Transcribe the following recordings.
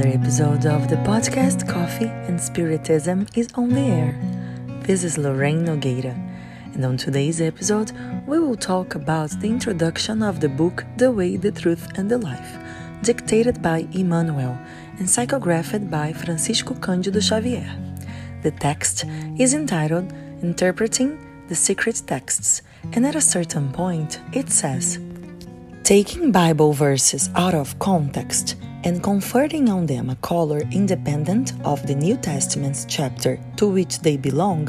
episode of the podcast Coffee and Spiritism is on the air. This is Lorraine Nogueira, and on today's episode, we will talk about the introduction of the book The Way, the Truth, and the Life, dictated by Emmanuel and psychographed by Francisco Cândido Xavier. The text is entitled Interpreting the Sacred Texts, and at a certain point, it says, Taking Bible verses out of context and conferring on them a color independent of the New Testament's chapter to which they belong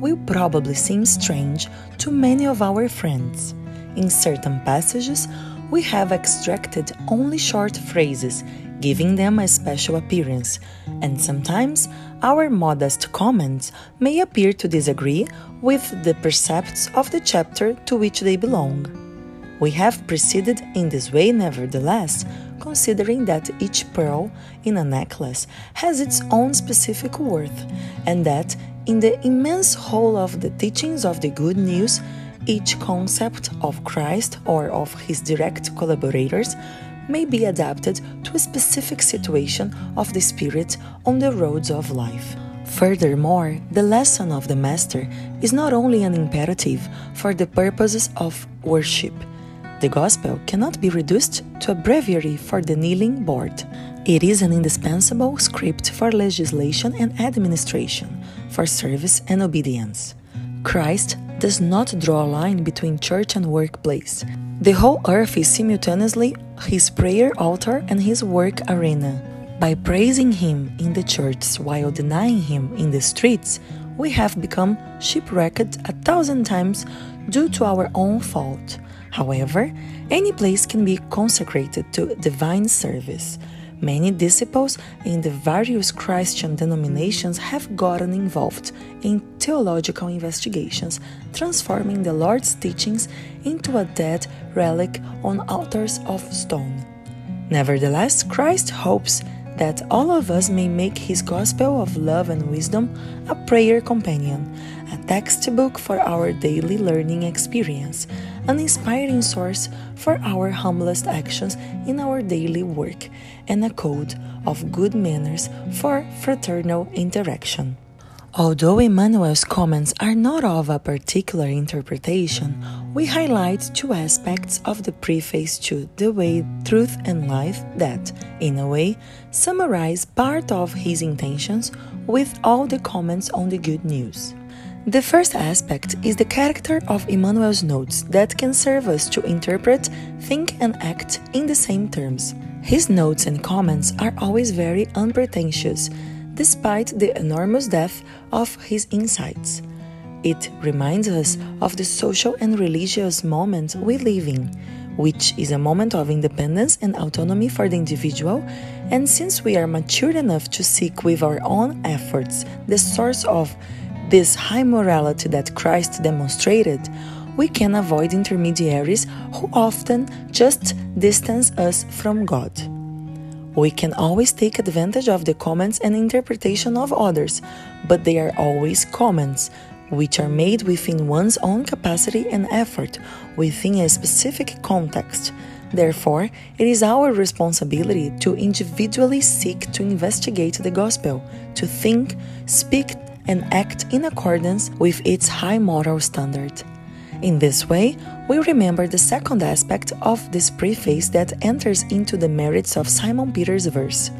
will probably seem strange to many of our friends. In certain passages, we have extracted only short phrases, giving them a special appearance, and sometimes our modest comments may appear to disagree with the precepts of the chapter to which they belong. We have proceeded in this way, nevertheless, considering that each pearl in a necklace has its own specific worth, and that in the immense whole of the teachings of the Good News, each concept of Christ or of his direct collaborators may be adapted to a specific situation of the Spirit on the roads of life. Furthermore, the lesson of the Master is not only an imperative for the purposes of worship the Gospel cannot be reduced to a breviary for the kneeling board. It is an indispensable script for legislation and administration, for service and obedience. Christ does not draw a line between church and workplace. The whole earth is simultaneously his prayer altar and his work arena. By praising him in the church while denying him in the streets, we have become shipwrecked a thousand times due to our own fault. However, any place can be consecrated to divine service. Many disciples in the various Christian denominations have gotten involved in theological investigations, transforming the Lord's teachings into a dead relic on altars of stone. Nevertheless, Christ hopes that all of us may make his gospel of love and wisdom a prayer companion, a textbook for our daily learning experience, an inspiring source for our humblest actions in our daily work, and a code of good manners for fraternal interaction. Although Emmanuel's comments are not of a particular interpretation, we highlight two aspects of the preface to The Way, Truth, and Life that, in a way, summarize part of his intentions with all the comments on the good news. The first aspect is the character of Emmanuel's notes that can serve us to interpret, think, and act in the same terms. His notes and comments are always very unpretentious, despite the enormous depth of his insights. It reminds us of the social and religious moment we live in, which is a moment of independence and autonomy for the individual. And since we are mature enough to seek with our own efforts the source of this high morality that Christ demonstrated, we can avoid intermediaries who often just distance us from God. We can always take advantage of the comments and interpretation of others, but they are always comments, which are made within one's own capacity and effort, within a specific context. Therefore, it is our responsibility to individually seek to investigate the gospel, to think, speak, and act in accordance with its high moral standard. In this way, we remember the second aspect of this preface that enters into the merits of Simon Peter's verse.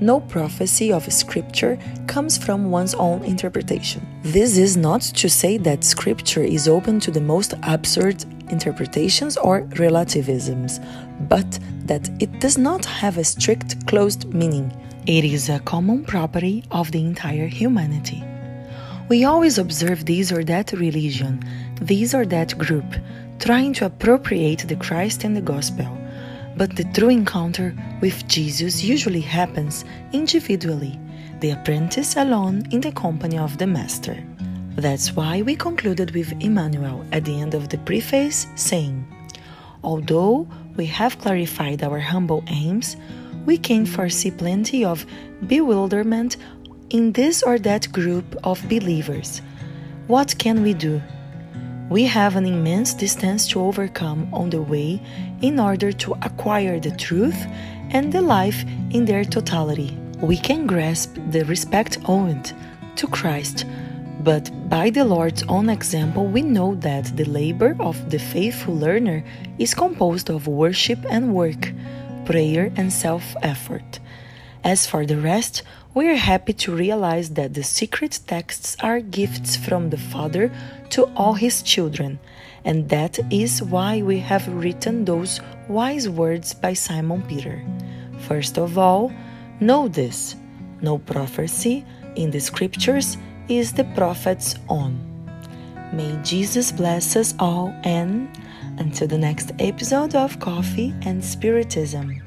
No prophecy of Scripture comes from one's own interpretation. This is not to say that Scripture is open to the most absurd interpretations or relativisms, but that it does not have a strict closed meaning. It is a common property of the entire humanity. We always observe this or that religion, this or that group, trying to appropriate the Christ and the gospel. But the true encounter with Jesus usually happens individually, the apprentice alone in the company of the Master. That's why we concluded with Emmanuel at the end of the preface saying, Although we have clarified our humble aims, we can foresee plenty of bewilderment in this or that group of believers. What can we do? We have an immense distance to overcome on the way in order to acquire the truth and the life in their totality. we can grasp the respect owed to Christ, but by the Lord's own example, we know that the labor of the faithful learner is composed of worship and work, prayer and self effort. As for the rest, we are happy to realize that the sacred texts are gifts from the Father to all his children, and that is why we have written those wise words by Simon Peter. First of all, know this no prophecy in the scriptures is the prophet's own. May Jesus bless us all, and until the next episode of Coffee and Spiritism.